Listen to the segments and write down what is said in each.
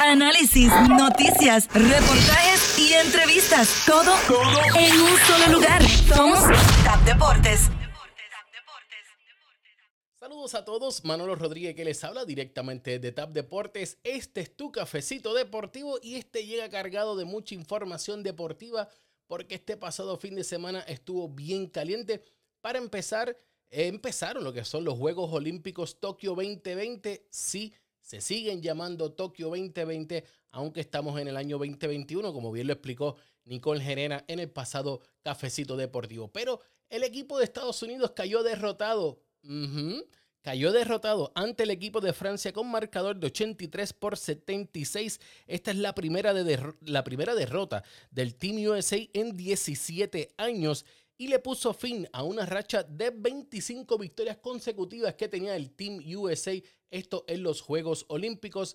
análisis, noticias, reportajes y entrevistas. Todo, en un solo lugar. Somos TAP Deportes. Saludos a todos, Manolo Rodríguez que les habla directamente de TAP Deportes. Este es tu cafecito deportivo y este llega cargado de mucha información deportiva porque este pasado fin de semana estuvo bien caliente. Para empezar, empezaron lo que son los Juegos Olímpicos Tokio 2020. Sí, se siguen llamando Tokio 2020, aunque estamos en el año 2021, como bien lo explicó Nicole Gerena en el pasado cafecito deportivo. Pero el equipo de Estados Unidos cayó derrotado. Cayó derrotado ante el equipo de Francia con marcador de 83 por 76. Esta es la primera, de la primera derrota del Team USA en 17 años y le puso fin a una racha de 25 victorias consecutivas que tenía el Team USA, esto en los Juegos Olímpicos.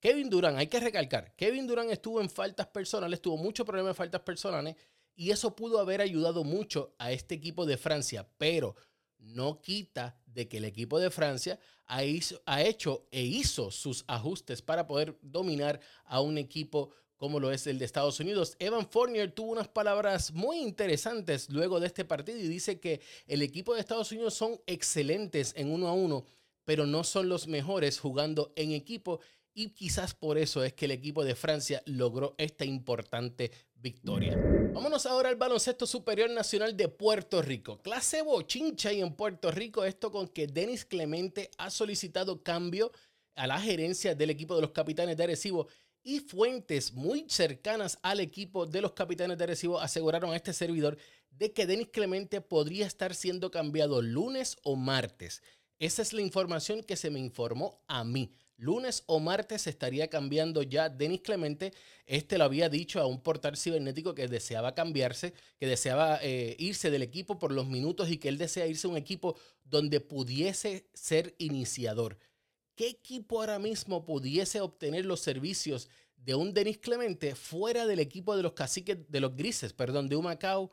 Kevin Durant, hay que recalcar, Kevin Durant estuvo en faltas personales, tuvo mucho problema en faltas personales y eso pudo haber ayudado mucho a este equipo de Francia, pero no quita de que el equipo de Francia ha hecho e hizo sus ajustes para poder dominar a un equipo como lo es el de Estados Unidos. Evan Fournier tuvo unas palabras muy interesantes luego de este partido y dice que el equipo de Estados Unidos son excelentes en uno a uno, pero no son los mejores jugando en equipo y quizás por eso es que el equipo de Francia logró esta importante victoria. Vámonos ahora al baloncesto superior nacional de Puerto Rico. Clase bochincha y en Puerto Rico esto con que Denis Clemente ha solicitado cambio a la gerencia del equipo de los capitanes de Arecibo y fuentes muy cercanas al equipo de los capitanes de Arecibo aseguraron a este servidor de que Denis Clemente podría estar siendo cambiado lunes o martes. Esa es la información que se me informó a mí. Lunes o martes estaría cambiando ya Denis Clemente. Este lo había dicho a un portal cibernético que deseaba cambiarse, que deseaba eh, irse del equipo por los minutos y que él desea irse a un equipo donde pudiese ser iniciador. ¿Qué equipo ahora mismo pudiese obtener los servicios de un Denis Clemente fuera del equipo de los caciques, de los grises, perdón, de Humacao,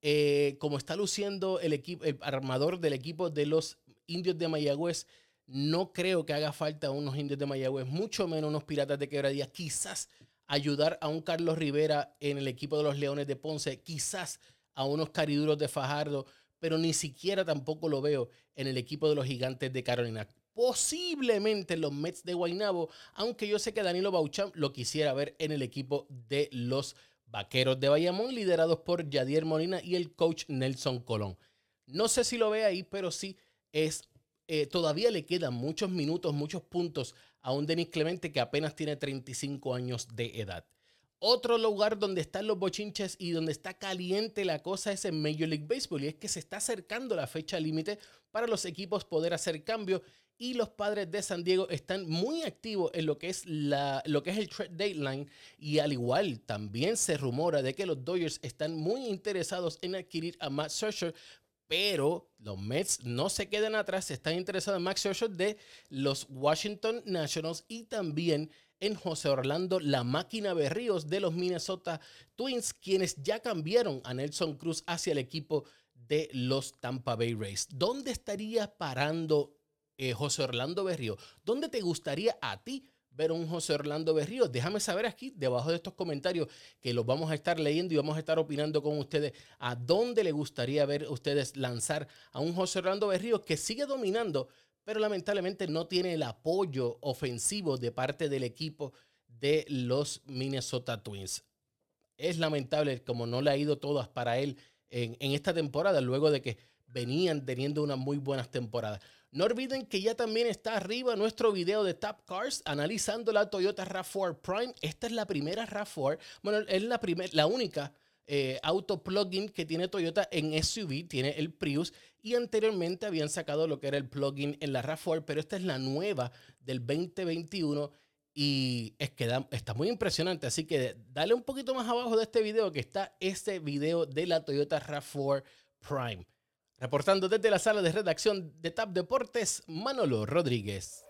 eh, como está luciendo el, equipo, el armador del equipo de los indios de Mayagüez? No creo que haga falta unos indios de Mayagüez, mucho menos unos piratas de quebradía. Quizás ayudar a un Carlos Rivera en el equipo de los Leones de Ponce, quizás a unos cariduros de Fajardo, pero ni siquiera tampoco lo veo en el equipo de los gigantes de Carolina posiblemente los Mets de Guaynabo, aunque yo sé que Danilo Baucham lo quisiera ver en el equipo de los Vaqueros de Bayamón, liderados por Yadier Molina y el coach Nelson Colón. No sé si lo ve ahí, pero sí es eh, todavía le quedan muchos minutos, muchos puntos a un Denis Clemente que apenas tiene 35 años de edad. Otro lugar donde están los bochinches y donde está caliente la cosa es en Major League Baseball y es que se está acercando la fecha límite para los equipos poder hacer cambios y los padres de San Diego están muy activos en lo que es, la, lo que es el trade deadline y al igual también se rumora de que los Dodgers están muy interesados en adquirir a Matt Scherzer pero los Mets no se quedan atrás, están interesados en Max Scherzer de los Washington Nationals y también en José Orlando La Máquina Berríos de los Minnesota Twins, quienes ya cambiaron a Nelson Cruz hacia el equipo de los Tampa Bay Rays. ¿Dónde estaría parando eh, José Orlando Berrío. ¿Dónde te gustaría a ti ver un José Orlando Berrío? Déjame saber aquí, debajo de estos comentarios, que los vamos a estar leyendo y vamos a estar opinando con ustedes a dónde le gustaría ver ustedes lanzar a un José Orlando Berrío que sigue dominando, pero lamentablemente no tiene el apoyo ofensivo de parte del equipo de los Minnesota Twins. Es lamentable como no le ha ido todas para él en, en esta temporada, luego de que venían teniendo unas muy buenas temporadas. No olviden que ya también está arriba nuestro video de Top Cars analizando la Toyota RAV4 Prime. Esta es la primera RAV4, bueno, es la, la única eh, auto plug-in que tiene Toyota en SUV, tiene el Prius y anteriormente habían sacado lo que era el plug-in en la RAV4, pero esta es la nueva del 2021 y es que está muy impresionante, así que dale un poquito más abajo de este video que está este video de la Toyota RAV4 Prime. Reportando desde la sala de redacción de TAP Deportes, Manolo Rodríguez.